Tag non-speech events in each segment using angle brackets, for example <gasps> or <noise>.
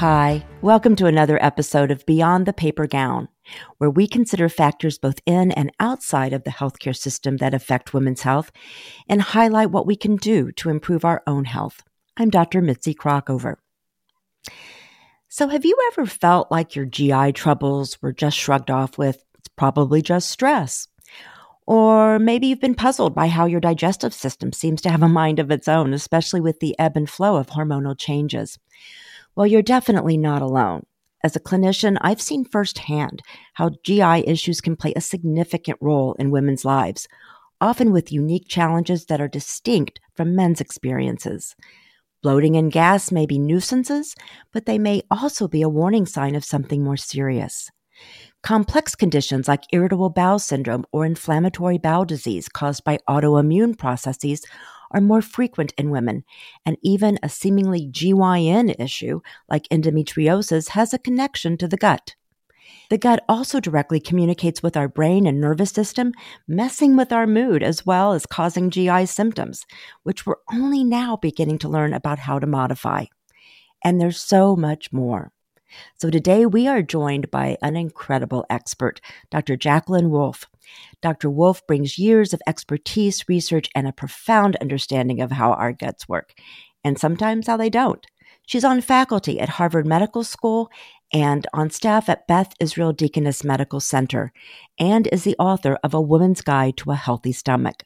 Hi, welcome to another episode of Beyond the Paper Gown, where we consider factors both in and outside of the healthcare system that affect women's health and highlight what we can do to improve our own health. I'm Dr. Mitzi Krockover. So, have you ever felt like your GI troubles were just shrugged off with, it's probably just stress? Or maybe you've been puzzled by how your digestive system seems to have a mind of its own, especially with the ebb and flow of hormonal changes. Well, you're definitely not alone. As a clinician, I've seen firsthand how GI issues can play a significant role in women's lives, often with unique challenges that are distinct from men's experiences. Bloating and gas may be nuisances, but they may also be a warning sign of something more serious. Complex conditions like irritable bowel syndrome or inflammatory bowel disease caused by autoimmune processes are more frequent in women, and even a seemingly GYN issue like endometriosis has a connection to the gut. The gut also directly communicates with our brain and nervous system, messing with our mood as well as causing GI symptoms, which we're only now beginning to learn about how to modify. And there's so much more. So today we are joined by an incredible expert, Dr. Jacqueline Wolf. Dr. Wolf brings years of expertise, research, and a profound understanding of how our guts work, and sometimes how they don't. She's on faculty at Harvard Medical School and on staff at Beth Israel Deaconess Medical Center, and is the author of A Woman's Guide to a Healthy Stomach.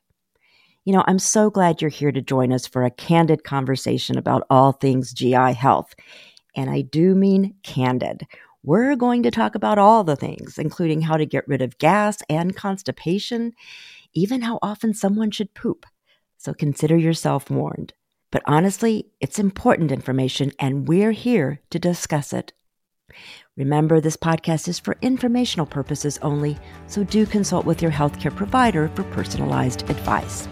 You know, I'm so glad you're here to join us for a candid conversation about all things GI health and I do mean candid. We're going to talk about all the things, including how to get rid of gas and constipation, even how often someone should poop. So consider yourself warned. But honestly, it's important information, and we're here to discuss it. Remember, this podcast is for informational purposes only, so do consult with your healthcare provider for personalized advice.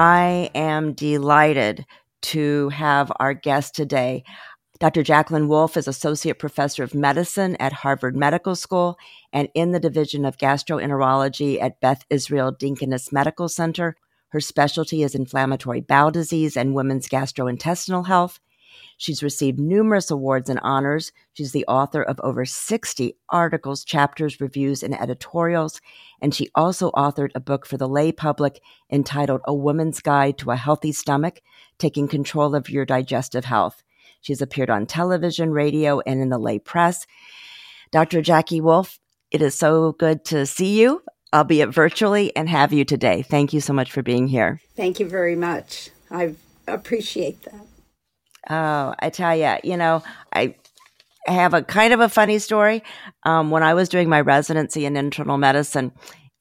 I am delighted to have our guest today. Dr. Jacqueline Wolf is Associate Professor of Medicine at Harvard Medical School and in the Division of Gastroenterology at Beth Israel Deaconess Medical Center. Her specialty is inflammatory bowel disease and women's gastrointestinal health. She's received numerous awards and honors. She's the author of over 60 articles, chapters, reviews, and editorials. And she also authored a book for the lay public entitled A Woman's Guide to a Healthy Stomach Taking Control of Your Digestive Health. She's appeared on television, radio, and in the lay press. Dr. Jackie Wolf, it is so good to see you, albeit virtually, and have you today. Thank you so much for being here. Thank you very much. I appreciate that. Oh, I tell you, you know, I have a kind of a funny story. Um, when I was doing my residency in internal medicine,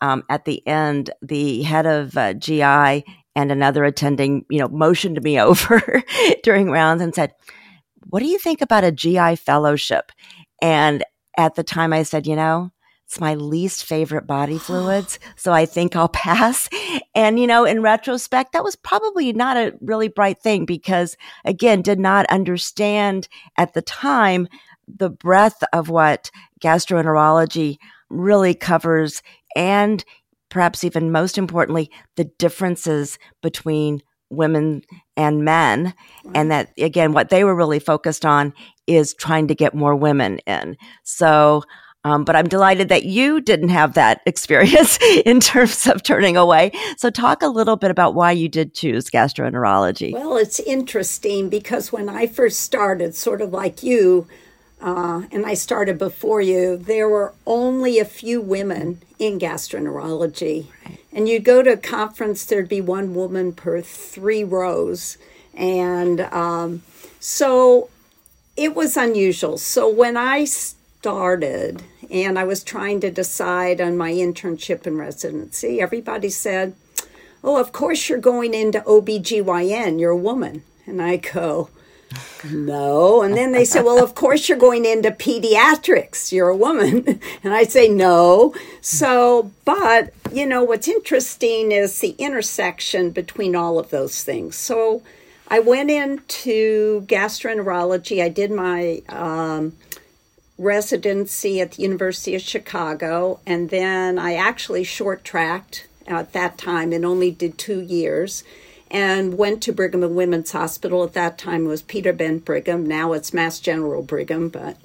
um, at the end, the head of uh, GI and another attending, you know, motioned me <laughs> over during rounds and said, "What do you think about a GI fellowship?" And at the time, I said, "You know, it's my least favorite body <gasps> fluids. So I think I'll pass. And, you know, in retrospect, that was probably not a really bright thing because, again, did not understand at the time the breadth of what gastroenterology really covers and perhaps even most importantly, the differences between women and men. And that, again, what they were really focused on is trying to get more women in. So, um, but I'm delighted that you didn't have that <laughs> experience in terms of turning away. So, talk a little bit about why you did choose gastroenterology. Well, it's interesting because when I first started, sort of like you, uh, and I started before you, there were only a few women in gastroenterology. Right. And you'd go to a conference, there'd be one woman per three rows. And um, so it was unusual. So when I started and I was trying to decide on my internship and residency, everybody said, Oh, of course you're going into OBGYN, you're a woman. And I go, no. And then they said, well, of course you're going into pediatrics. You're a woman. <laughs> And I say, no. So, but, you know, what's interesting is the intersection between all of those things. So I went into gastroenterology. I did my um, residency at the University of Chicago, and then I actually short tracked at that time and only did two years and went to Brigham and Women's Hospital. At that time it was Peter Bent Brigham. Now it's Mass General Brigham, but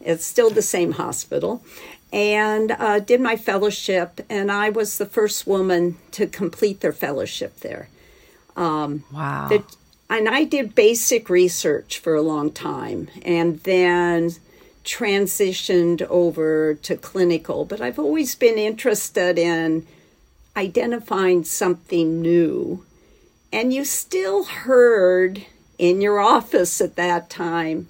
it's still the same hospital. And uh, did my fellowship, and I was the first woman to complete their fellowship there. Um, wow. The, and I did basic research for a long time and then transitioned over to clinical. But I've always been interested in identifying something new and you still heard in your office at that time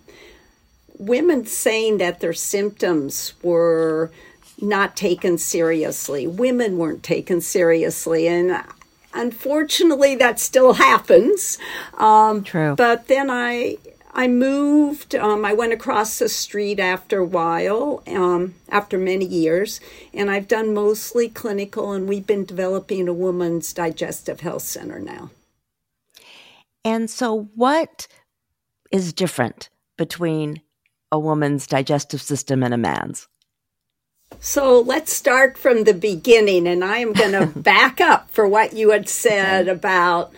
women saying that their symptoms were not taken seriously. Women weren't taken seriously. And unfortunately, that still happens. Um, True. But then I. I moved. Um, I went across the street after a while, um, after many years, and I've done mostly clinical. And we've been developing a woman's digestive health center now. And so, what is different between a woman's digestive system and a man's? So let's start from the beginning, and I am going <laughs> to back up for what you had said okay. about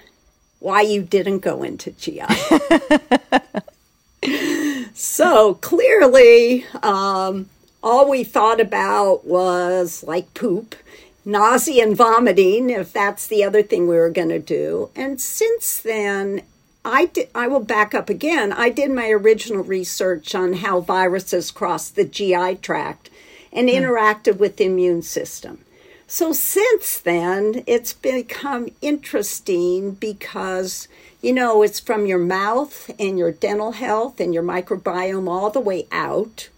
why you didn't go into GI. <laughs> so clearly, um, all we thought about was like poop nausea and vomiting, if that's the other thing we were going to do. And since then, I, did, I will back up again. I did my original research on how viruses cross the GI tract and hmm. interacted with the immune system. So since then, it's become interesting because, you know, it's from your mouth and your dental health and your microbiome all the way out.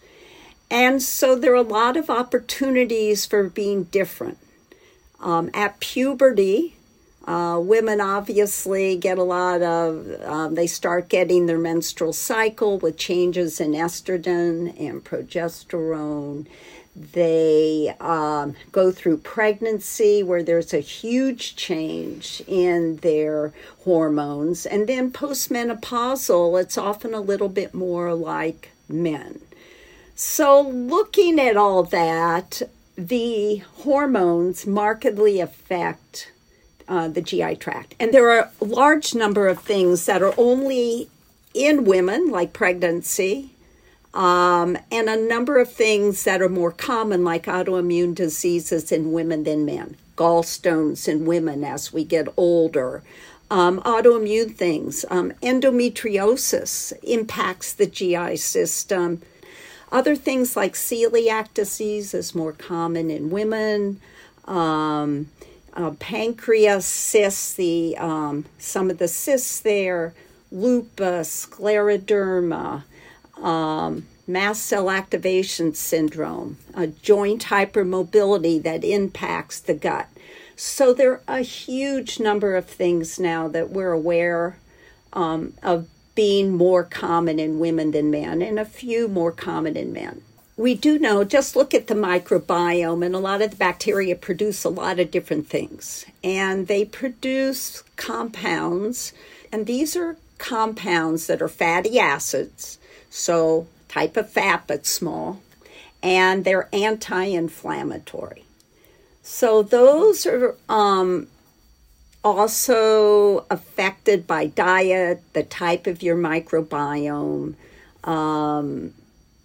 And so there are a lot of opportunities for being different. Um, at puberty, uh, women obviously get a lot of, um, they start getting their menstrual cycle with changes in estrogen and progesterone. They um, go through pregnancy where there's a huge change in their hormones. And then postmenopausal, it's often a little bit more like men. So, looking at all that, the hormones markedly affect uh, the GI tract. And there are a large number of things that are only in women, like pregnancy, um, and a number of things that are more common, like autoimmune diseases in women than men, gallstones in women as we get older. Um, autoimmune things, um, endometriosis impacts the GI system other things like celiac disease is more common in women. Um, uh, pancreas cysts, the um, some of the cysts there, lupus, scleroderma, um, mast cell activation syndrome, a joint hypermobility that impacts the gut. So there are a huge number of things now that we're aware um, of being more common in women than men, and a few more common in men. We do know, just look at the microbiome, and a lot of the bacteria produce a lot of different things. And they produce compounds, and these are compounds that are fatty acids, so type of fat but small, and they're anti inflammatory. So those are um, also affected by diet, the type of your microbiome. Um,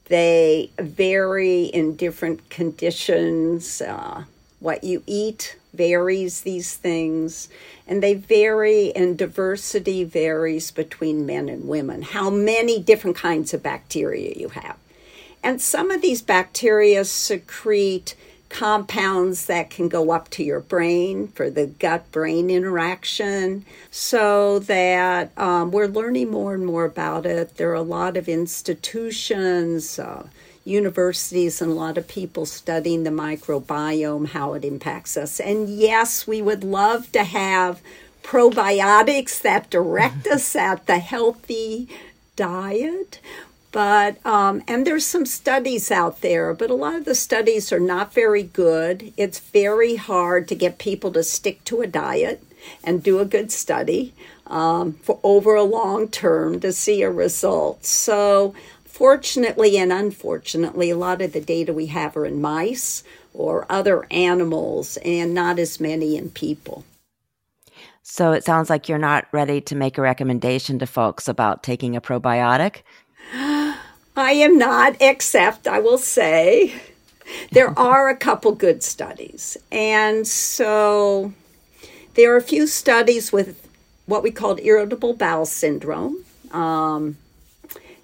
they vary in different conditions. Uh, what you eat varies these things, and they vary, and diversity varies between men and women. How many different kinds of bacteria you have. And some of these bacteria secrete compounds that can go up to your brain for the gut brain interaction. So that um, we're learning more and more about it. There are a lot of institutions, uh, universities, and a lot of people studying the microbiome, how it impacts us. And yes, we would love to have probiotics that direct us <laughs> at the healthy diet but, um, and there's some studies out there, but a lot of the studies are not very good. It's very hard to get people to stick to a diet and do a good study um, for over a long term to see a result. So, fortunately and unfortunately, a lot of the data we have are in mice or other animals and not as many in people. So it sounds like you're not ready to make a recommendation to folks about taking a probiotic. I am not, except I will say there <laughs> are a couple good studies. And so there are a few studies with what we call irritable bowel syndrome, um,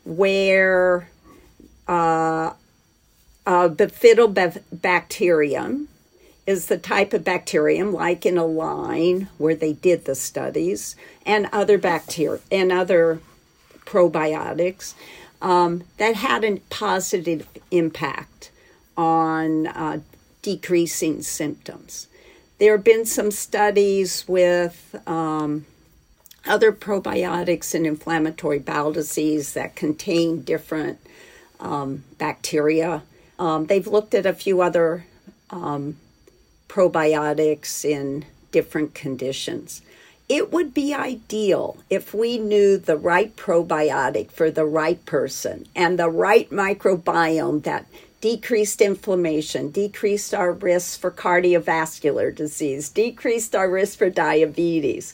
where uh, uh, bifidobacterium is the type of bacterium, like in Align where they did the studies, and other bacteria and other probiotics um, that had a positive impact on uh, decreasing symptoms. There have been some studies with um, other probiotics in inflammatory bowel disease that contain different um, bacteria. Um, they've looked at a few other um, probiotics in different conditions. It would be ideal if we knew the right probiotic for the right person and the right microbiome that decreased inflammation, decreased our risks for cardiovascular disease, decreased our risk for diabetes.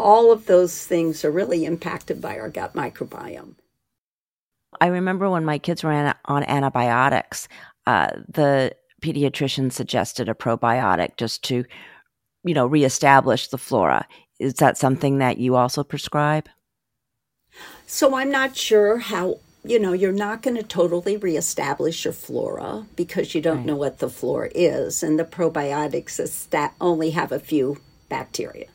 All of those things are really impacted by our gut microbiome. I remember when my kids were on antibiotics, uh, the pediatrician suggested a probiotic just to, you know, reestablish the flora. Is that something that you also prescribe? So I'm not sure how, you know, you're not going to totally reestablish your flora because you don't right. know what the flora is. And the probiotics that only have a few bacteria.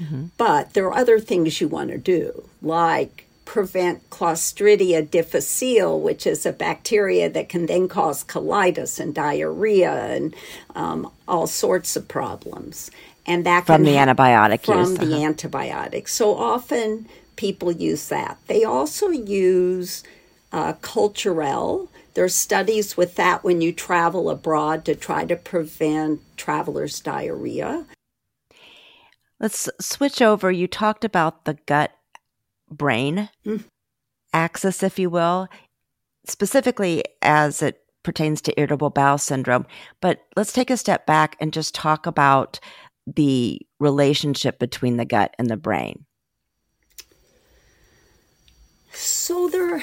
Mm-hmm. But there are other things you want to do, like prevent Clostridia difficile, which is a bacteria that can then cause colitis and diarrhea and um, all sorts of problems. And that from the antibiotic from use. the uh-huh. antibiotic. So often people use that. They also use uh, Culturelle. There's studies with that when you travel abroad to try to prevent travelers' diarrhea. Let's switch over. You talked about the gut brain mm. axis, if you will, specifically as it pertains to irritable bowel syndrome. But let's take a step back and just talk about the relationship between the gut and the brain. So there,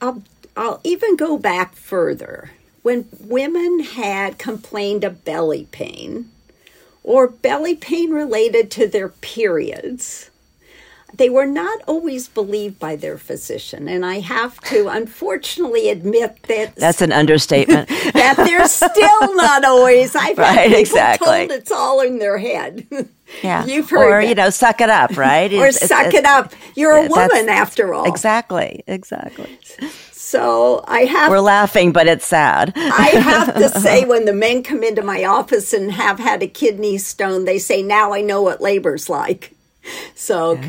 I'll, I'll even go back further. When women had complained of belly pain or belly pain related to their periods, they were not always believed by their physician. And I have to unfortunately admit that <laughs> that's an understatement. <laughs> that they're still not always. I've right, exactly. told it's all in their head. <laughs> Yeah, you've heard, or that. you know, suck it up, right? or it's, suck it's, it up. You're a woman after all. Exactly, exactly. So I have. We're laughing, but it's sad. I <laughs> have to say, when the men come into my office and have had a kidney stone, they say, "Now I know what labor's like." So, <laughs>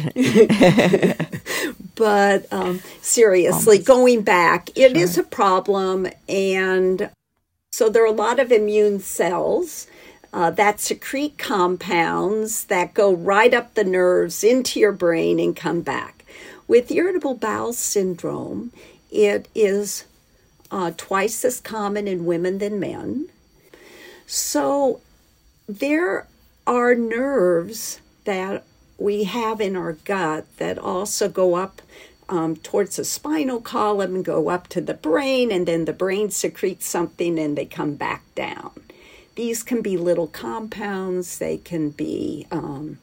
but um, seriously, Almost. going back, it sure. is a problem. And so there are a lot of immune cells uh, that secrete compounds that go right up the nerves into your brain and come back. With irritable bowel syndrome, it is uh, twice as common in women than men. So there are nerves that we have in our gut that also go up um, towards the spinal column and go up to the brain, and then the brain secretes something and they come back down. These can be little compounds, they can be um,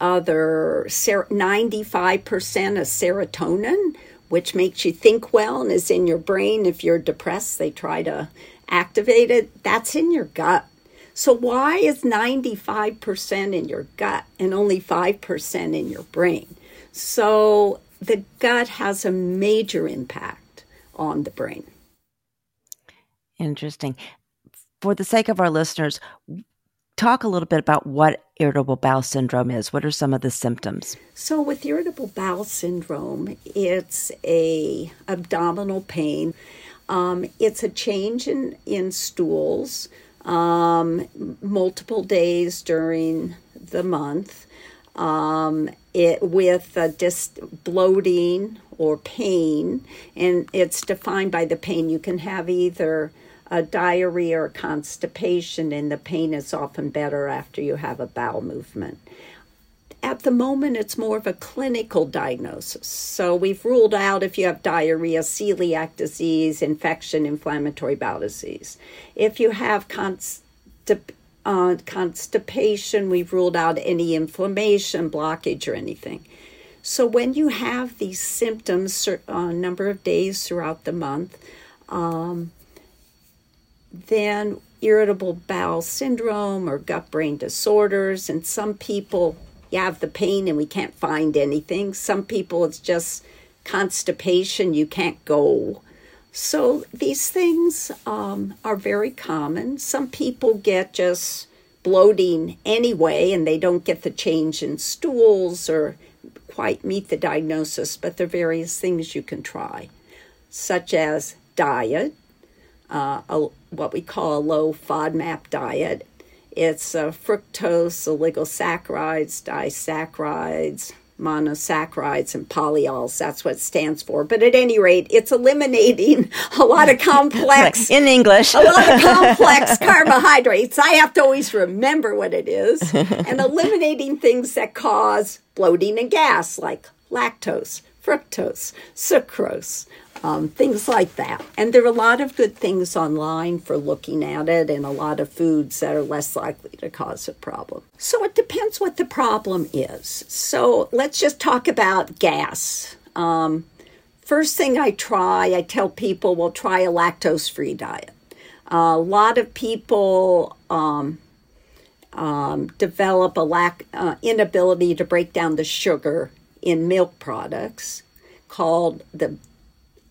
other 95% of serotonin, which makes you think well and is in your brain. If you're depressed, they try to activate it. That's in your gut. So, why is 95% in your gut and only 5% in your brain? So, the gut has a major impact on the brain. Interesting. For the sake of our listeners, talk a little bit about what irritable bowel syndrome is. What are some of the symptoms? So with irritable bowel syndrome, it's a abdominal pain. Um, it's a change in, in stools um, multiple days during the month. Um, it with dis- bloating or pain, and it's defined by the pain. You can have either a diarrhea or constipation, and the pain is often better after you have a bowel movement. At the moment, it's more of a clinical diagnosis. So we've ruled out if you have diarrhea, celiac disease, infection, inflammatory bowel disease. If you have constipation, uh, constipation, we've ruled out any inflammation, blockage, or anything. So when you have these symptoms, a uh, number of days throughout the month, um, then irritable bowel syndrome or gut brain disorders, and some people you have the pain and we can't find anything. Some people it's just constipation, you can't go. So these things um, are very common. Some people get just bloating anyway, and they don't get the change in stools or quite meet the diagnosis, but there are various things you can try, such as diet, uh, a, what we call a low FODMAP diet. It's uh, fructose, oligosaccharides, disaccharides, monosaccharides and polyols. That's what it stands for. But at any rate, it's eliminating a lot of complex <laughs> in English, a lot of complex <laughs> carbohydrates. I have to always remember what it is, and <laughs> eliminating things that cause bloating and gas, like lactose, fructose, sucrose, um, things like that. And there are a lot of good things online for looking at it, and a lot of foods that are less likely to cause a problem. So it depends what the problem is. So let's just talk about gas. Um, first thing I try, I tell people, well, try a lactose free diet. A lot of people um, um, develop a lack uh, inability to break down the sugar in milk products called the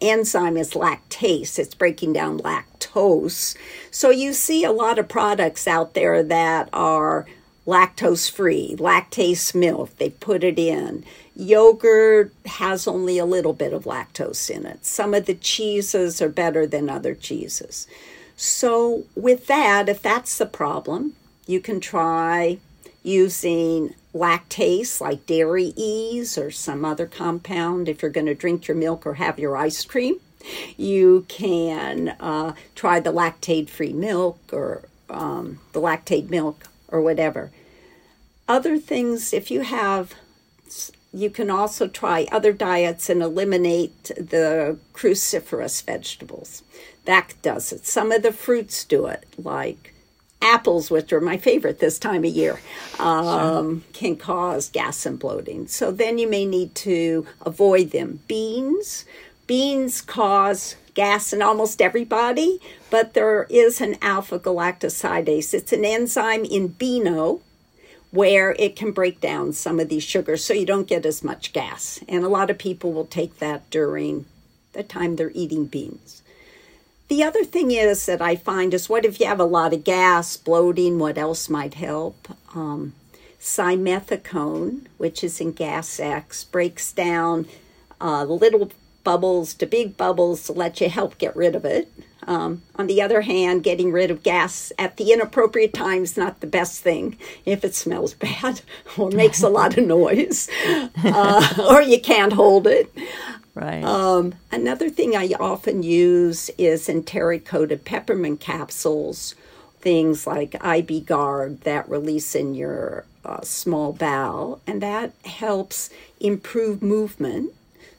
enzyme is lactase. It's breaking down lactose. So you see a lot of products out there that are lactose free, lactase milk. They put it in. Yogurt has only a little bit of lactose in it. Some of the cheeses are better than other cheeses. So, with that, if that's the problem, you can try using lactase like Dairy Ease or some other compound if you're going to drink your milk or have your ice cream. You can uh, try the lactate free milk or um, the Lactaid milk or whatever. Other things, if you have, you can also try other diets and eliminate the cruciferous vegetables. That does it. Some of the fruits do it, like apples, which are my favorite this time of year, um, sure. can cause gas and bloating. So then you may need to avoid them. Beans, beans cause gas in almost everybody, but there is an alpha galactosidase. It's an enzyme in Beano where it can break down some of these sugars so you don't get as much gas. And a lot of people will take that during the time they're eating beans. The other thing is that I find is what if you have a lot of gas, bloating, what else might help? Um, simethicone, which is in Gas X, breaks down uh, little bubbles to big bubbles to let you help get rid of it. Um, on the other hand, getting rid of gas at the inappropriate time is not the best thing if it smells <laughs> bad or makes a lot of noise uh, or you can't hold it. Right. Um, another thing I often use is enteric coated peppermint capsules, things like IBgard that release in your uh, small bowel, and that helps improve movement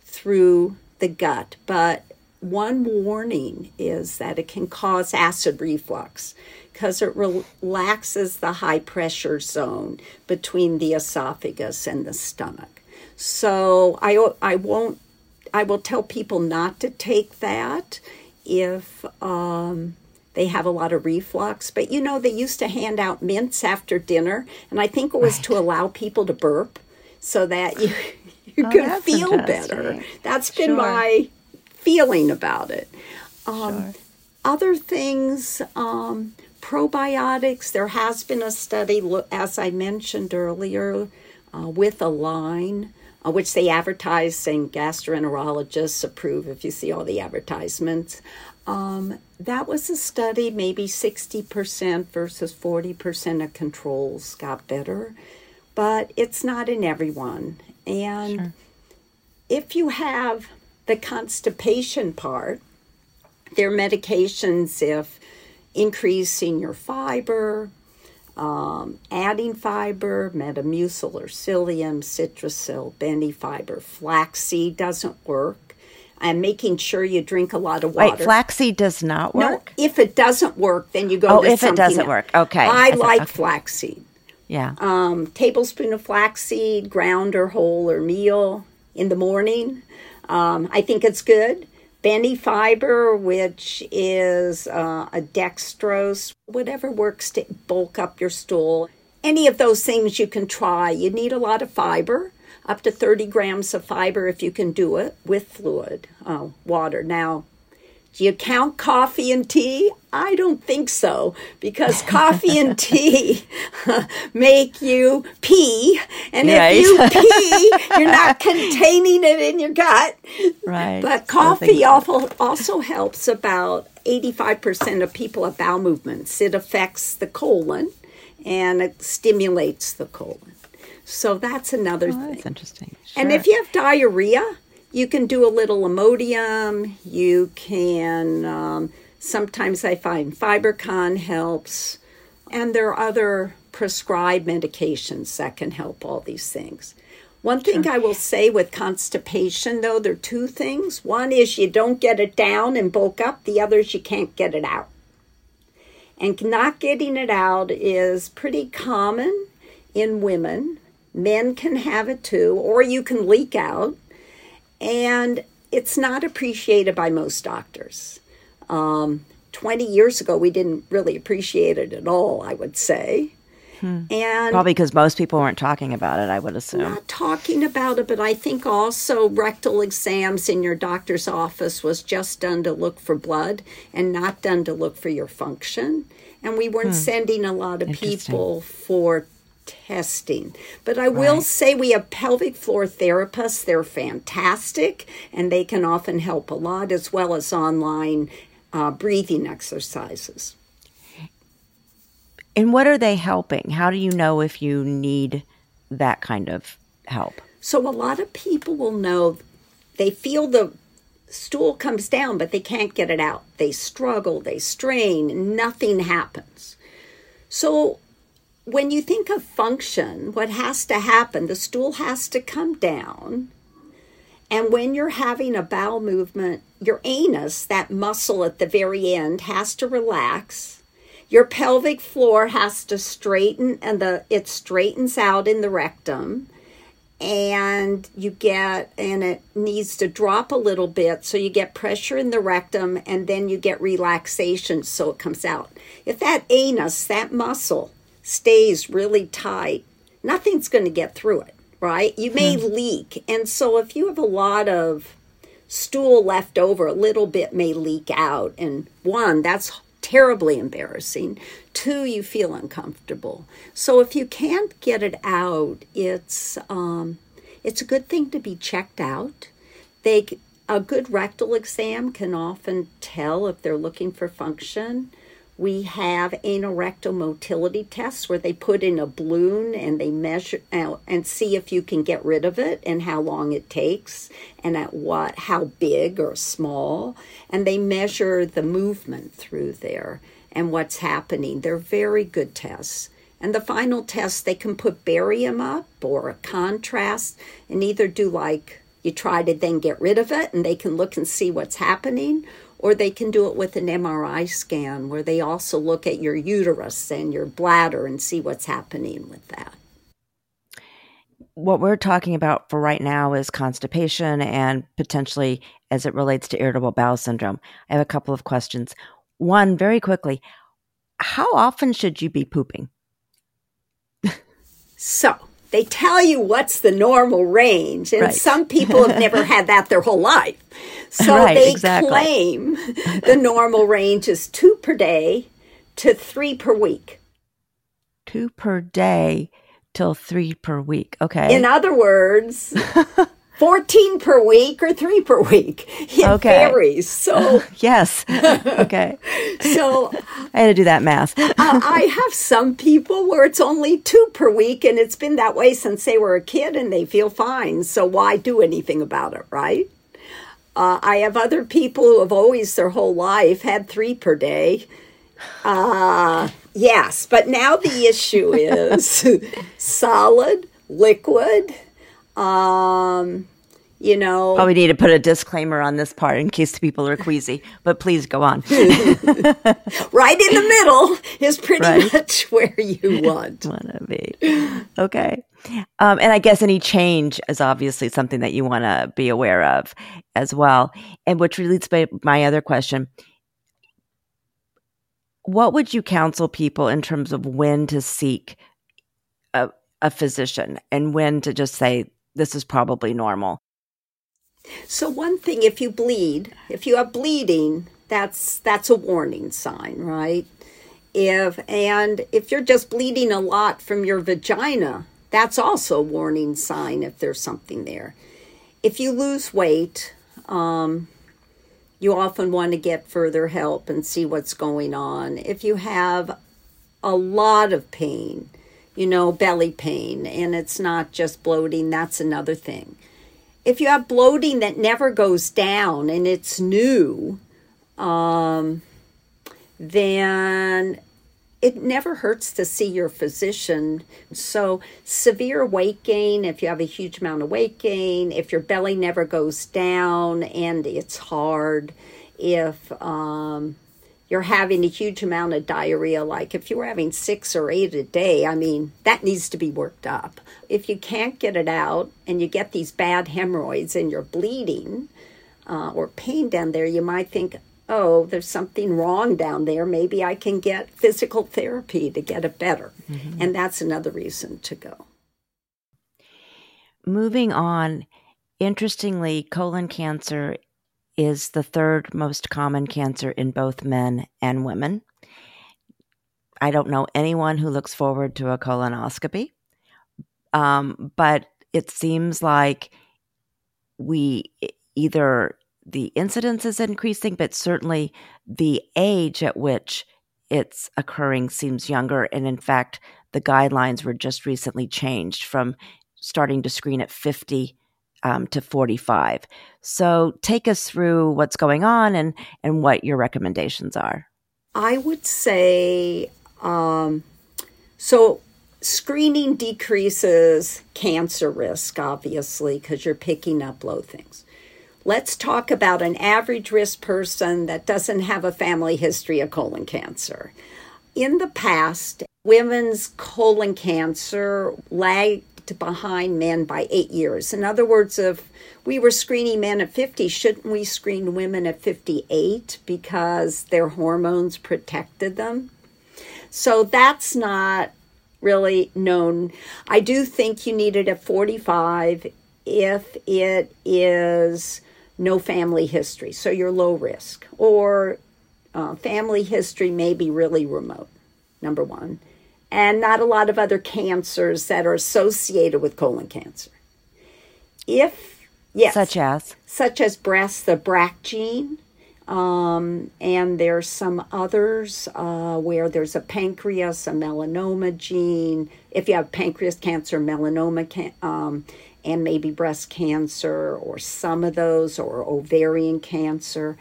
through the gut. But one warning is that it can cause acid reflux because it relaxes the high pressure zone between the esophagus and the stomach. So I, I won't I will tell people not to take that if um, they have a lot of reflux. But you know, they used to hand out mints after dinner, and I think it was right. to allow people to burp so that you <laughs> you oh, can feel better. That's been sure. my feeling about it. Um, sure. Other things, um, probiotics. There has been a study, as I mentioned earlier, uh, with Align uh, which they advertise saying gastroenterologists approve if you see all the advertisements. Um, that was a study, maybe 60% versus 40% of controls got better, but it's not in everyone. And sure. if you have the constipation part, there are medications if increasing your fiber, um, adding fiber, Metamucil or psyllium, Benefiber flaxseed doesn't work. I'm making sure you drink a lot of water. Wait, flaxseed does not work? No, if it doesn't work, then you go oh, to if it doesn't else. work. Okay. I, I like okay. flaxseed. Yeah. Um, tablespoon of flaxseed, ground or whole or meal in the morning. Um, I think it's good. Benefiber, which is uh, a dextrose, whatever works to bulk up your stool. Any of those things you can try. You need a lot of fiber, up to 30 grams of fiber if you can do it with fluid, uh, water. Now, do you count coffee and tea? I don't think so because coffee and <laughs> tea <laughs> make you pee. And right. if you <laughs> pee, you're not containing it in your gut. Right. But coffee so. also helps about 85% of people have bowel movements. It affects the colon and it stimulates the colon. So that's another oh, thing. That's interesting. Sure. And if you have diarrhea, you can do a little Imodium. You can, um, sometimes I find FiberCon helps. And there are other prescribed medications that can help all these things. One thing sure. I will say with constipation, though, there are two things. One is you don't get it down and bulk up, the other is you can't get it out. And not getting it out is pretty common in women. Men can have it too, or you can leak out and it's not appreciated by most doctors. Um, 20 years ago, we didn't really appreciate it at all, I would say. Hmm. And probably because most people weren't talking about it, I would assume. Not talking about it, but I think also rectal exams in your doctor's office was just done to look for blood and not done to look for your function. And we weren't hmm. sending a lot of people for testing. But I will right. say we have pelvic floor therapists. They're fantastic and they can often help a lot, as well as online uh, breathing exercises. And what are they helping? How do you know if you need that kind of help? So, a lot of people will know they feel the stool comes down, but they can't get it out. They struggle, they strain, nothing happens. So, when you think of function, what has to happen, the stool has to come down. And when you're having a bowel movement, your anus, that muscle at the very end, has to relax. Your pelvic floor has to straighten and the it straightens out in the rectum and you get and it needs to drop a little bit so you get pressure in the rectum and then you get relaxation so it comes out. If that anus, that muscle stays really tight, nothing's going to get through it, right? You may hmm. leak. And so if you have a lot of stool left over, a little bit may leak out. And one, that's terribly embarrassing. Two, you feel uncomfortable. So if you can't get it out, it's um, it's a good thing to be checked out. They a good rectal exam can often tell if they're looking for function. We have anorectal motility tests where they put in a balloon and they measure uh, and see if you can get rid of it and how long it takes and at what how big or small and they measure the movement through there and what's happening. They're very good tests. And the final test, they can put barium up or a contrast and either do like you try to then get rid of it and they can look and see what's happening, or they can do it with an MRI scan where they also look at your uterus and your bladder and see what's happening with that. What we're talking about for right now is constipation and potentially as it relates to irritable bowel syndrome. I have a couple of questions. One, very quickly, how often should you be pooping? so, they tell you what's the normal range, and right. some people have never had that their whole life. So right, they exactly. claim the normal range is two per day to three per week. Two per day till three per week. Okay. In other words, <laughs> 14 per week or three per week. <laughs> It Okay. varies. So, <laughs> yes. <laughs> okay. so I had to do that math. uh, I have some people where it's only two per week, and it's been that way since they were a kid and they feel fine. So, why do anything about it, right? Uh, I have other people who have always their whole life had three per day. Uh, yes, but now the issue is solid, liquid. Um, you know, Probably need to put a disclaimer on this part in case the people are queasy, but please go on. <laughs> right in the middle is pretty Right. much where you <laughs> want. want to be. Okay. Um, and I guess any change is obviously something that you want to be aware of as well. And which leads to my other question. What would you counsel people in terms of when to seek a, a physician and when to just say, this is probably normal? So one thing, if you bleed, if you have bleeding, that's that's a warning sign, right? If and if you're just bleeding a lot from your vagina, that's also a warning sign if there's something there. If you lose weight, um, you often want to get further help and see what's going on. If you have a lot of pain, you know, belly pain, and it's not just bloating, that's another thing if you have bloating that never goes down and it's new, um, then it never hurts to see your physician. So, severe weight gain, if you have a huge amount of weight gain, if your belly never goes down and it's hard, if um, you're having a huge amount of diarrhea, like if you were having six or eight a day, I mean, that needs to be worked up. If you can't get it out and you get these bad hemorrhoids and you're bleeding uh, or pain down there, you might think, oh, there's something wrong down there. Maybe I can get physical therapy to get it better. And that's another reason to go. Moving on, interestingly, colon cancer is the third most common cancer in both men and women. I don't know anyone who looks forward to a colonoscopy, um, but it seems like we either the incidence is increasing, but certainly the age at which it's occurring seems younger. And in fact, the guidelines were just recently changed from starting to screen at 50 um, to 45. So take us through what's going on and, and what your recommendations are. I would say um, so. Screening decreases cancer risk, obviously, because you're picking up low things. Let's talk about an average risk person that doesn't have a family history of colon cancer. In the past, women's colon cancer behind men by eight years. In other words, if we were screening men at 50, shouldn't we screen women at 58 because their hormones protected them? So that's not really known. I do think you need it at 45 if it is no family history, so you're low risk, or uh, family history may be really remote, number one, and not a lot of other cancers that are associated with colon cancer. If, yes, Such as? such as breast, the BRCA gene, um, and there's some others uh, where there's a pancreas, a melanoma gene. If you have pancreas cancer, melanoma, can, um, and maybe breast cancer, or some of those, or ovarian cancer.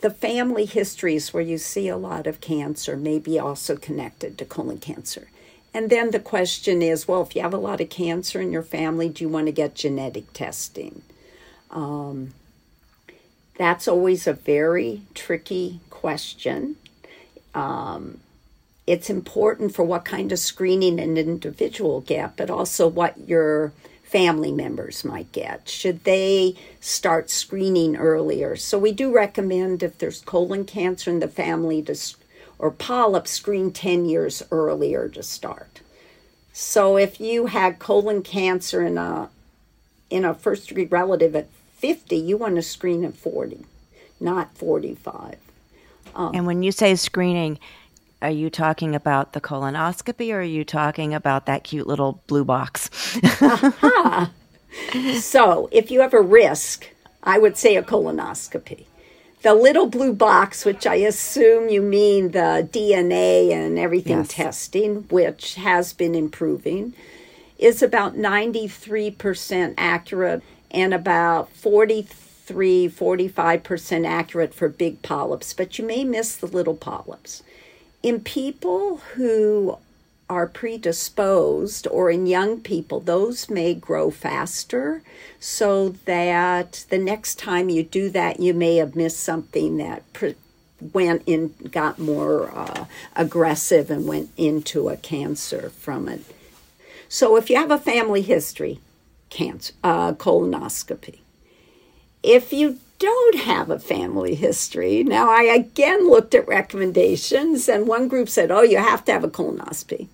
The family histories where you see a lot of cancer may be also connected to colon cancer. And then the question is well, if you have a lot of cancer in your family, do you want to get genetic testing? Um, that's always a very tricky question. Um, it's important for what kind of screening an individual get, but also what your family members might get. Should they start screening earlier? So we do recommend if there's colon cancer in the family to or polyps screen 10 years earlier to start. So if you had colon cancer in a in a first degree relative at 50, you want to screen at 40, not 45. And when you say screening, are you talking about the colonoscopy or are you talking about that cute little blue box? Uh-huh. so, if you have a risk, I would say a colonoscopy. The little blue box, which I assume you mean the DNA and everything Yes. testing, which has been improving, is about 93% accurate and about 43, 45% accurate for big polyps, but you may miss the little polyps. In people who are predisposed or in young people, those may grow faster so that the next time you do that, you may have missed something that pre- went in, got more uh, aggressive and went into a cancer from it. So if you have a family history, cancer, uh, colonoscopy. If you don't have a family history, now I again looked at recommendations, and one group said, "Oh, you have to have a colonoscopy."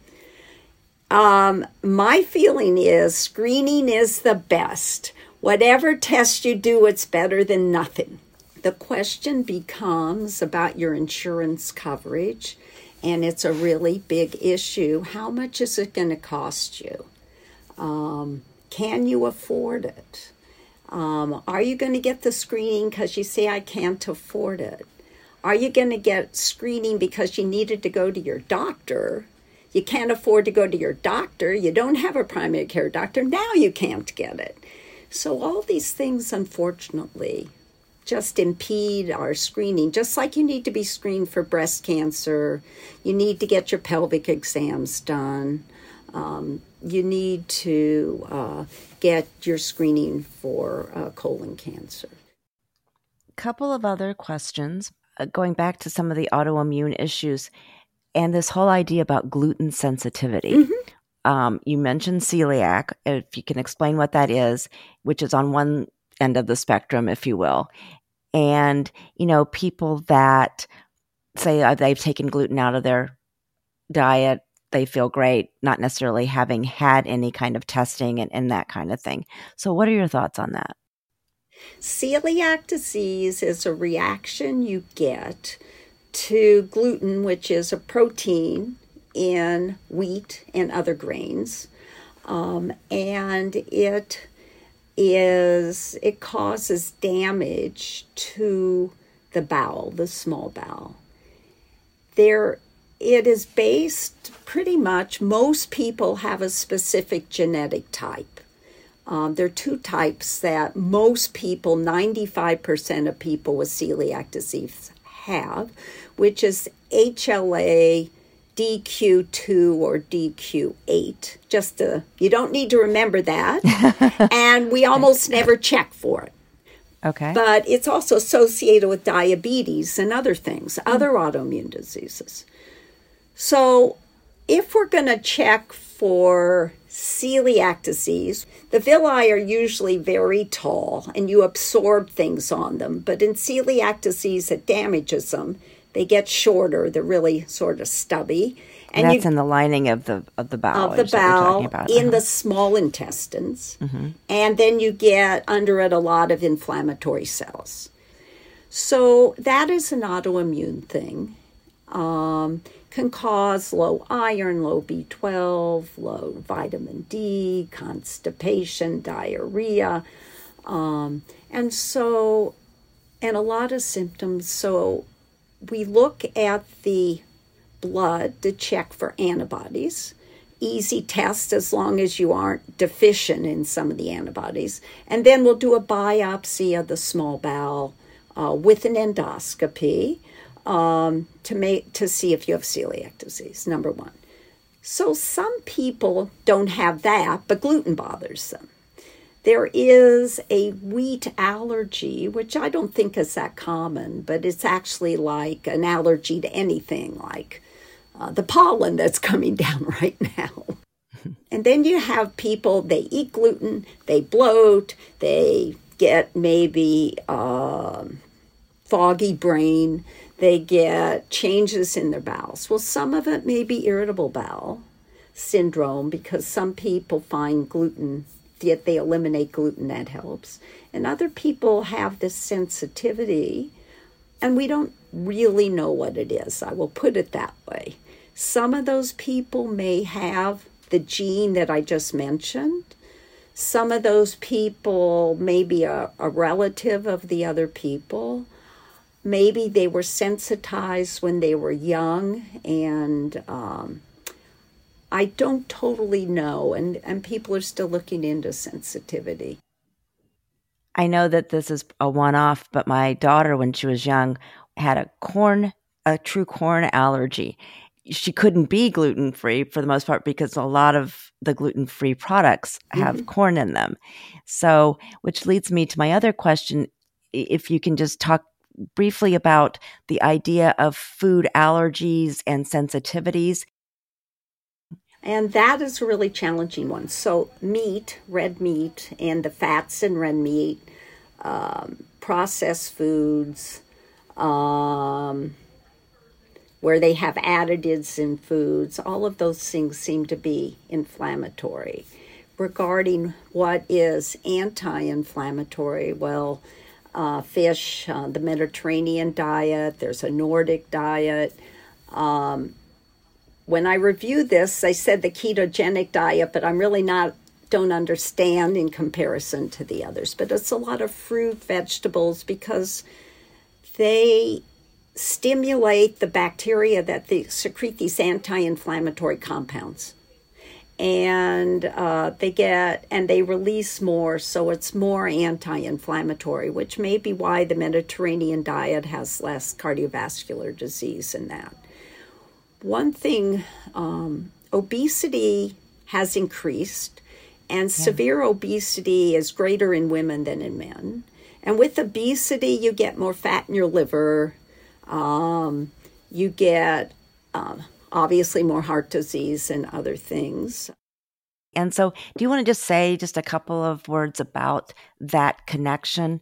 Um, my feeling is screening is the best. Whatever test you do, it's better than nothing. The question becomes about your insurance coverage, and it's a really big issue. How much is it going to cost you? Um, can you afford it? Um, are you going to get the screening because you say, I can't afford it? Are you going to get screening because you needed to go to your doctor? You can't afford to go to your doctor. You don't have a primary care doctor. Now you can't get it. So, all these things, unfortunately, just impede our screening, just like you need to be screened for breast cancer, you need to get your pelvic exams done, um, you need to uh, get your screening for uh, colon cancer. couple of other questions uh, going back to some of the autoimmune issues and this whole idea about gluten sensitivity. Um, you mentioned celiac. If you can explain what that is, which is on one end of the spectrum, if you will, and you know people that say uh, they've taken gluten out of their diet, they feel great, not necessarily having had any kind of testing and, and that kind of thing. So, what are your thoughts on that? Celiac disease is a reaction you get to gluten, which is a protein in wheat and other grains. Um, and it is it causes damage to the bowel, the small bowel. There it is based pretty much most people have a specific genetic type. Um, there are two types that most people, 95% of people with celiac disease, have, which is HLA DQ2 or DQ8. Just to, you don't need to remember that. <laughs> and we almost never check for it. Okay. But it's also associated with diabetes and other things, other autoimmune diseases. So, if we're going to check for celiac disease, the villi are usually very tall and you absorb things on them. But in celiac disease, it damages them. They get shorter, they're really sort of stubby. And that's in the lining of the of the bowel. of the is what you're talking bowel in Uh-huh. the small intestines, and then you get under it a lot of inflammatory cells. So that is an autoimmune thing. Um, can cause low iron, low B12, low vitamin D, constipation, diarrhea, um, and so, and a lot of symptoms. So we look at the blood to check for antibodies. Easy test as long as you aren't deficient in some of the antibodies. And then we'll do a biopsy of the small bowel uh, with an endoscopy um, to make to see if you have celiac disease. Number one. So some people don't have that, but gluten bothers them. There is a wheat allergy, which I don't think is that common, but it's actually like an allergy to anything, like uh, the pollen that's <laughs> coming down right now. <laughs> and then you have people, they eat gluten, they bloat, they get maybe um, foggy brain, they get changes in their bowels. Well, some of it may be irritable bowel syndrome because some people find gluten yet they eliminate gluten that helps. And other people have this sensitivity and we don't really know what it is. I will put it that way. Some of those people may have the gene that i just mentioned. Some of those people maybe a, a relative of the other people maybe they were sensitized when they were young and um, i don't totally know and, and people are still looking into sensitivity i know that this is a one-off but my daughter when she was young had a corn a true corn allergy she couldn't be gluten free for the most part because a lot of the gluten free products have mm-hmm. corn in them. So, which leads me to my other question if you can just talk briefly about the idea of food allergies and sensitivities. And that is a really challenging one. So, meat, red meat, and the fats in red meat, um, processed foods, um, where they have additives in foods, all of those things seem to be inflammatory. Regarding what is anti inflammatory, well, uh, fish, uh, the Mediterranean diet, there's a Nordic diet. Um, when I reviewed this, I said the ketogenic diet, but I'm really not don't understand in comparison to the others. But it's a lot of fruit, vegetables because they stimulate the bacteria that they secrete these anti-inflammatory compounds and uh, they get and they release more so it's more anti-inflammatory which may be why the mediterranean diet has less cardiovascular disease in that one thing um, obesity has increased and yeah. severe obesity is greater in women than in men and with obesity you get more fat in your liver um, you get um, obviously more heart disease and other things. And so, do you want to just say just a couple of words about that connection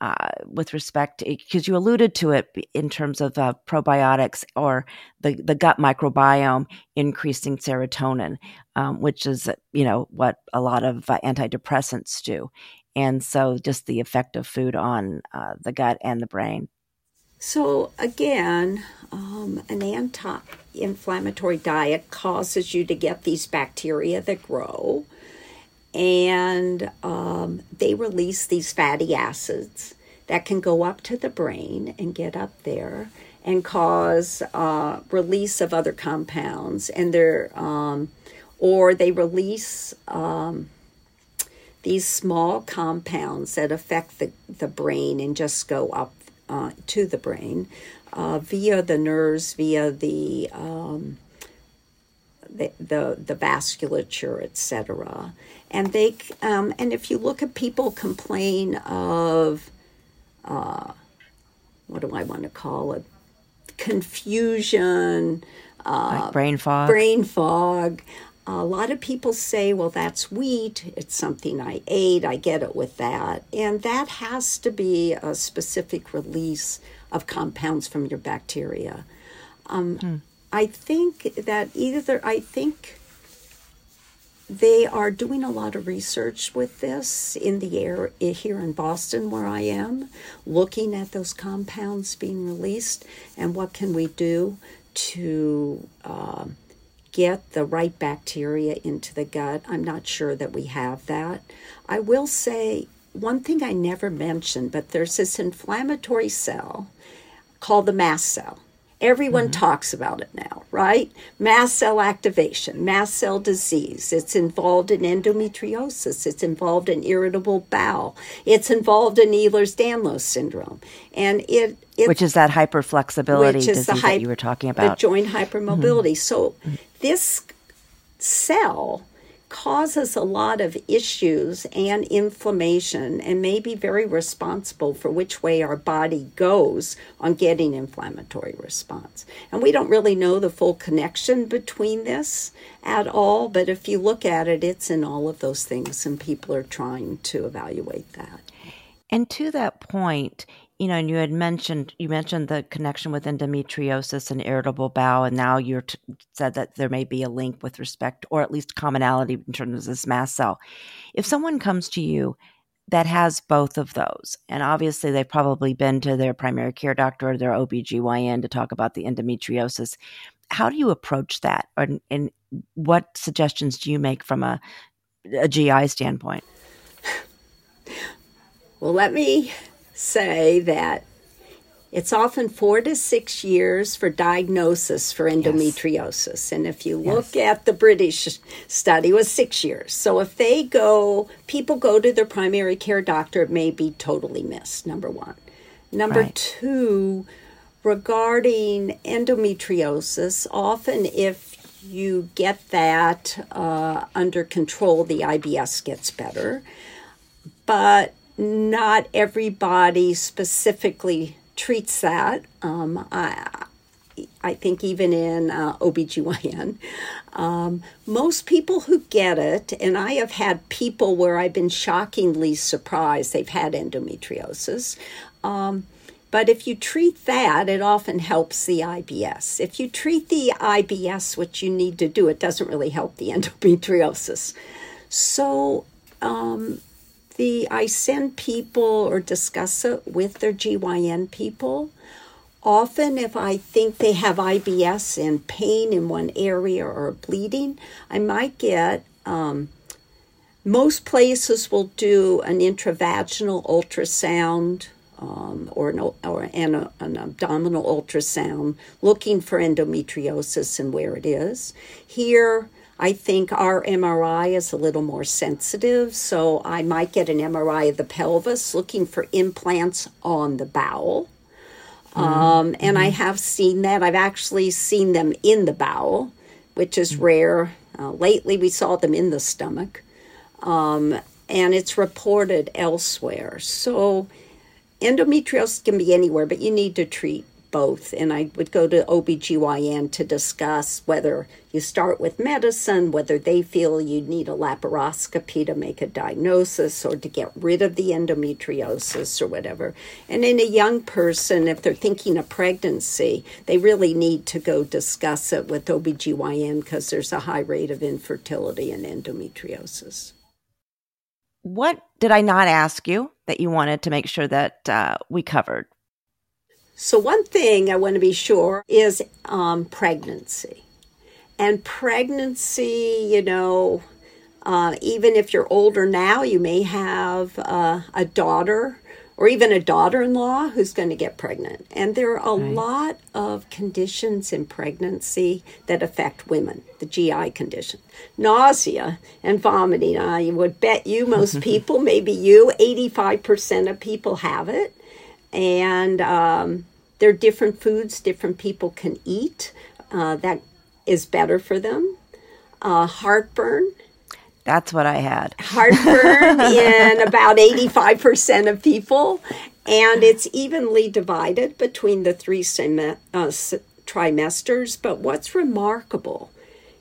uh, with respect because you alluded to it in terms of uh, probiotics or the, the gut microbiome increasing serotonin, um, which is you know what a lot of uh, antidepressants do, and so just the effect of food on uh, the gut and the brain. So, again, um, an anti inflammatory diet causes you to get these bacteria that grow, and um, they release these fatty acids that can go up to the brain and get up there and cause uh, release of other compounds, and they're um, or they release um, these small compounds that affect the, the brain and just go up uh, to the brain uh, via the nerves, via the um, the, the, the vasculature, etc. And they um, and if you look at people complain of uh, what do I want to call it? Confusion, uh, like brain fog. Brain fog. A lot of people say, well, that's wheat. It's something I ate. I get it with that. And that has to be a specific release of compounds from your bacteria. Um, hmm. I think that either, I think they are doing a lot of research with this in the air here in Boston, where I am, looking at those compounds being released and what can we do to. Uh, get the right bacteria into the gut. I'm not sure that we have that. I will say one thing I never mentioned, but there's this inflammatory cell called the mast cell. Everyone mm-hmm. talks about it now, right? Mast cell activation, mast cell disease. It's involved in endometriosis. It's involved in irritable bowel. It's involved in Ehlers-Danlos syndrome, and it, it which is that hyperflexibility disease hy- that you were talking about, the joint hypermobility. Mm-hmm. So this cell causes a lot of issues and inflammation and may be very responsible for which way our body goes on getting inflammatory response. And we don't really know the full connection between this at all, but if you look at it, it's in all of those things, and people are trying to evaluate that. And to that point, you know, and you had mentioned you mentioned the connection with endometriosis and irritable bowel, and now you t- said that there may be a link with respect, or at least commonality in terms of this mast cell. If someone comes to you that has both of those, and obviously they've probably been to their primary care doctor or their OBGYN to talk about the endometriosis, how do you approach that, and, and what suggestions do you make from a, a GI standpoint? Well, let me say that it's often four to six years for diagnosis for endometriosis. Yes. And if you look yes. at the British study, it was six years. So if they go, people go to their primary care doctor, it may be totally missed, number one. Number right. two, regarding endometriosis, often if you get that uh, under control, the IBS gets better. But not everybody specifically treats that. Um, I, I think even in uh, OBGYN, um, most people who get it, and I have had people where I've been shockingly surprised they've had endometriosis. Um, but if you treat that, it often helps the IBS. If you treat the IBS, which you need to do, it doesn't really help the <laughs> endometriosis. So, um, the I send people or discuss it with their GYN people. Often, if I think they have IBS and pain in one area or bleeding, I might get. Um, most places will do an intravaginal ultrasound um, or an, or an, an, abdominal ultrasound looking for endometriosis and where it is. Here, I think our MRI is a little more sensitive, so I might get an MRI of the pelvis looking for implants on the bowel. Mm-hmm. Um, and mm-hmm. I have seen that. I've actually seen them in the bowel, which is mm-hmm. rare. Uh, lately, we saw them in the stomach. Um, and it's reported elsewhere. So, endometriosis can be anywhere, but you need to treat both. And I would go to OBGYN to discuss whether you start with medicine, whether they feel you need a laparoscopy to make a diagnosis or to get rid of the endometriosis or whatever. And in a young person, if they're thinking of pregnancy, they really need to go discuss it with OBGYN because there's a high rate of infertility and endometriosis. What did I not ask you that you wanted to make sure that uh, we covered? So, one thing I want to be sure is um, pregnancy. And pregnancy, you know, uh, even if you're older now, you may have uh, a daughter or even a daughter in law who's going to get pregnant. And there are a right. lot of conditions in pregnancy that affect women, the GI condition. Nausea and vomiting. I would bet you, most <laughs> people, maybe you, 85% of people have it and um, there are different foods different people can eat uh, that is better for them. Uh, heartburn. That's what I had. Heartburn <laughs> in about 85% of people. And it's evenly divided between the three sem- uh, trimesters. But what's remarkable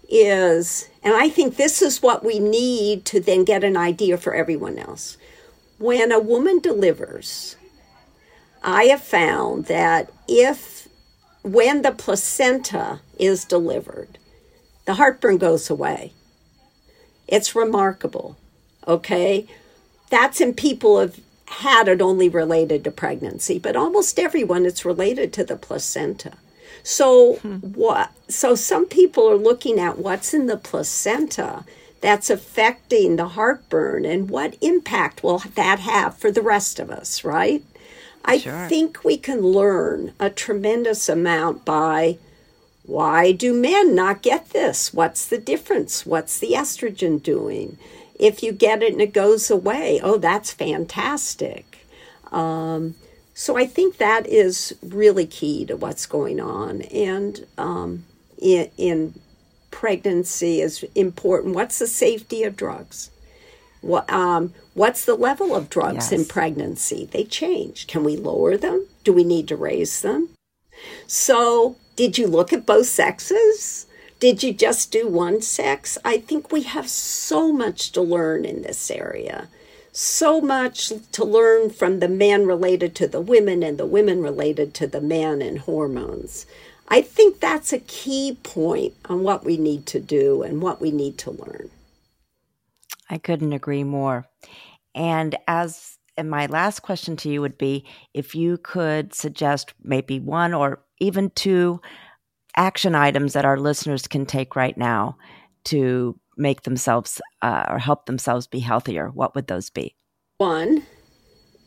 is, and I think this is what we need to then get an idea for everyone else. When a woman delivers, I have found that if, when the placenta is delivered, the heartburn goes away. It's remarkable. Okay? That's in people have had it only related to pregnancy, but almost everyone it's related to the placenta. So hmm. what so some people are looking at what's in the placenta that's affecting the heartburn and what impact will that have for the rest of us, right? I sure. think we can learn a tremendous amount by why do men not get this? What's the difference? What's the estrogen doing? If you get it and it goes away, oh, that's fantastic. Um, so I think that is really key to what's going on. And um, in, in pregnancy is important. What's the safety of drugs? What, um, what's the level of drugs yes. in pregnancy? They change. Can we lower them? Do we need to raise them? So, did you look at both sexes? Did you just do one sex? I think we have so much to learn in this area. So much to learn from the men related to the women and the women related to the men and hormones. I think that's a key point on what we need to do and what we need to learn. I couldn't agree more. And as and my last question to you would be if you could suggest maybe one or even two action items that our listeners can take right now to make themselves uh, or help themselves be healthier, what would those be? One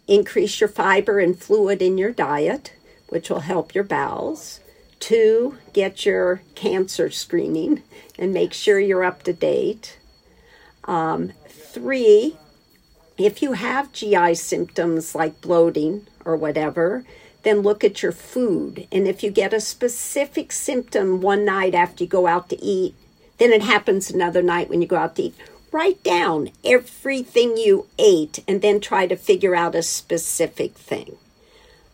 increase your fiber and fluid in your diet, which will help your bowels. Two, get your cancer screening and make sure you're up to date. Um, three, if you have GI symptoms like bloating or whatever, then look at your food. And if you get a specific symptom one night after you go out to eat, then it happens another night when you go out to eat. Write down everything you ate and then try to figure out a specific thing.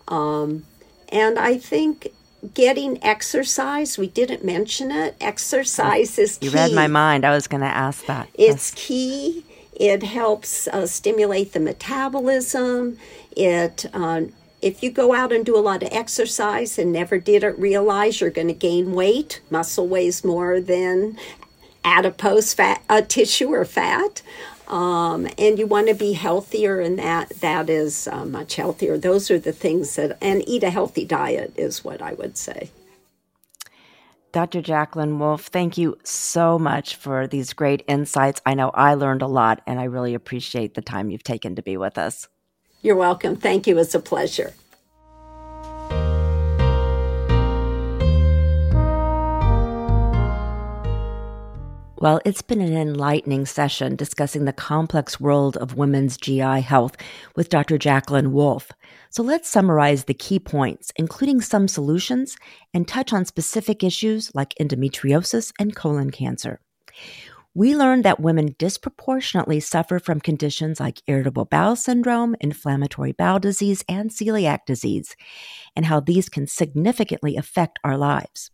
Um, and I think getting exercise, we didn't mention it. Exercise is key. You read my mind. I was going to ask that. It's yes. key. It helps uh, stimulate the metabolism. It uh, if you go out and do a lot of exercise and never didn't realize you're going to gain weight, muscle weighs more than adipose fat, uh, tissue or fat. Um, and you want to be healthier, and that that is uh, much healthier. Those are the things that, and eat a healthy diet is what I would say. Dr. Jacqueline Wolf, thank you so much for these great insights. I know I learned a lot, and I really appreciate the time you've taken to be with us. You're welcome. Thank you. It's a pleasure. Well, it's been an enlightening session discussing the complex world of women's GI health with Dr. Jacqueline Wolf. So let's summarize the key points, including some solutions, and touch on specific issues like endometriosis and colon cancer. We learned that women disproportionately suffer from conditions like irritable bowel syndrome, inflammatory bowel disease, and celiac disease, and how these can significantly affect our lives.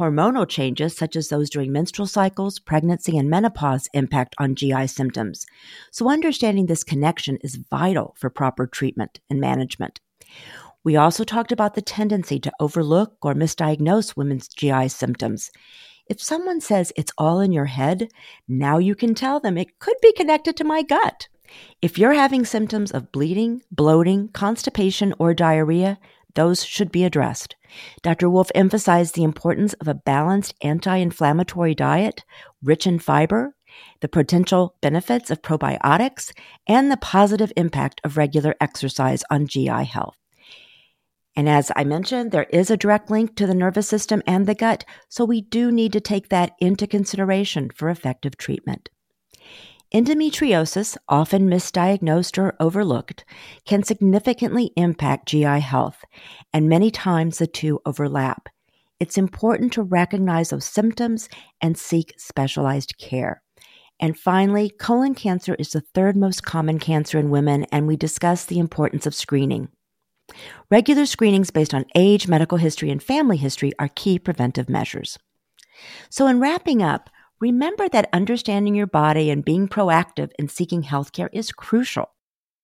Hormonal changes, such as those during menstrual cycles, pregnancy, and menopause, impact on GI symptoms. So, understanding this connection is vital for proper treatment and management. We also talked about the tendency to overlook or misdiagnose women's GI symptoms. If someone says it's all in your head, now you can tell them it could be connected to my gut. If you're having symptoms of bleeding, bloating, constipation, or diarrhea, those should be addressed. Dr. Wolf emphasized the importance of a balanced anti inflammatory diet, rich in fiber, the potential benefits of probiotics, and the positive impact of regular exercise on GI health. And as I mentioned, there is a direct link to the nervous system and the gut, so we do need to take that into consideration for effective treatment. Endometriosis, often misdiagnosed or overlooked, can significantly impact GI health, and many times the two overlap. It's important to recognize those symptoms and seek specialized care. And finally, colon cancer is the third most common cancer in women, and we discuss the importance of screening. Regular screenings based on age, medical history, and family history are key preventive measures. So, in wrapping up, remember that understanding your body and being proactive in seeking healthcare is crucial.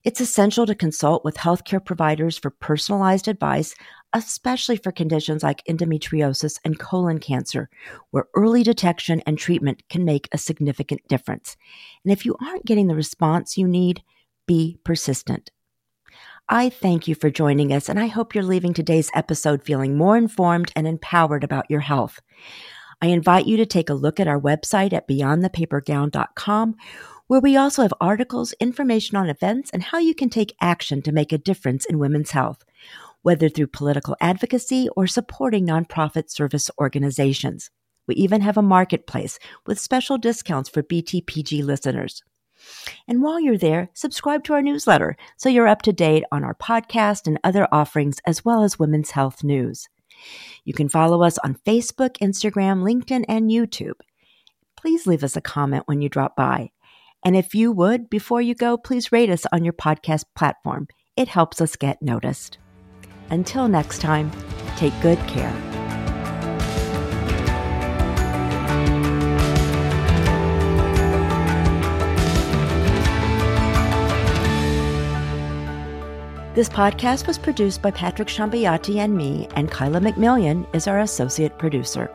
It's essential to consult with healthcare providers for personalized advice, especially for conditions like endometriosis and colon cancer, where early detection and treatment can make a significant difference. And if you aren't getting the response you need, be persistent. I thank you for joining us, and I hope you're leaving today's episode feeling more informed and empowered about your health. I invite you to take a look at our website at beyondthepapergown.com, where we also have articles, information on events, and how you can take action to make a difference in women's health, whether through political advocacy or supporting nonprofit service organizations. We even have a marketplace with special discounts for BTPG listeners. And while you're there, subscribe to our newsletter so you're up to date on our podcast and other offerings, as well as women's health news. You can follow us on Facebook, Instagram, LinkedIn, and YouTube. Please leave us a comment when you drop by. And if you would, before you go, please rate us on your podcast platform. It helps us get noticed. Until next time, take good care. This podcast was produced by Patrick Shambayati and me, and Kyla McMillian is our associate producer.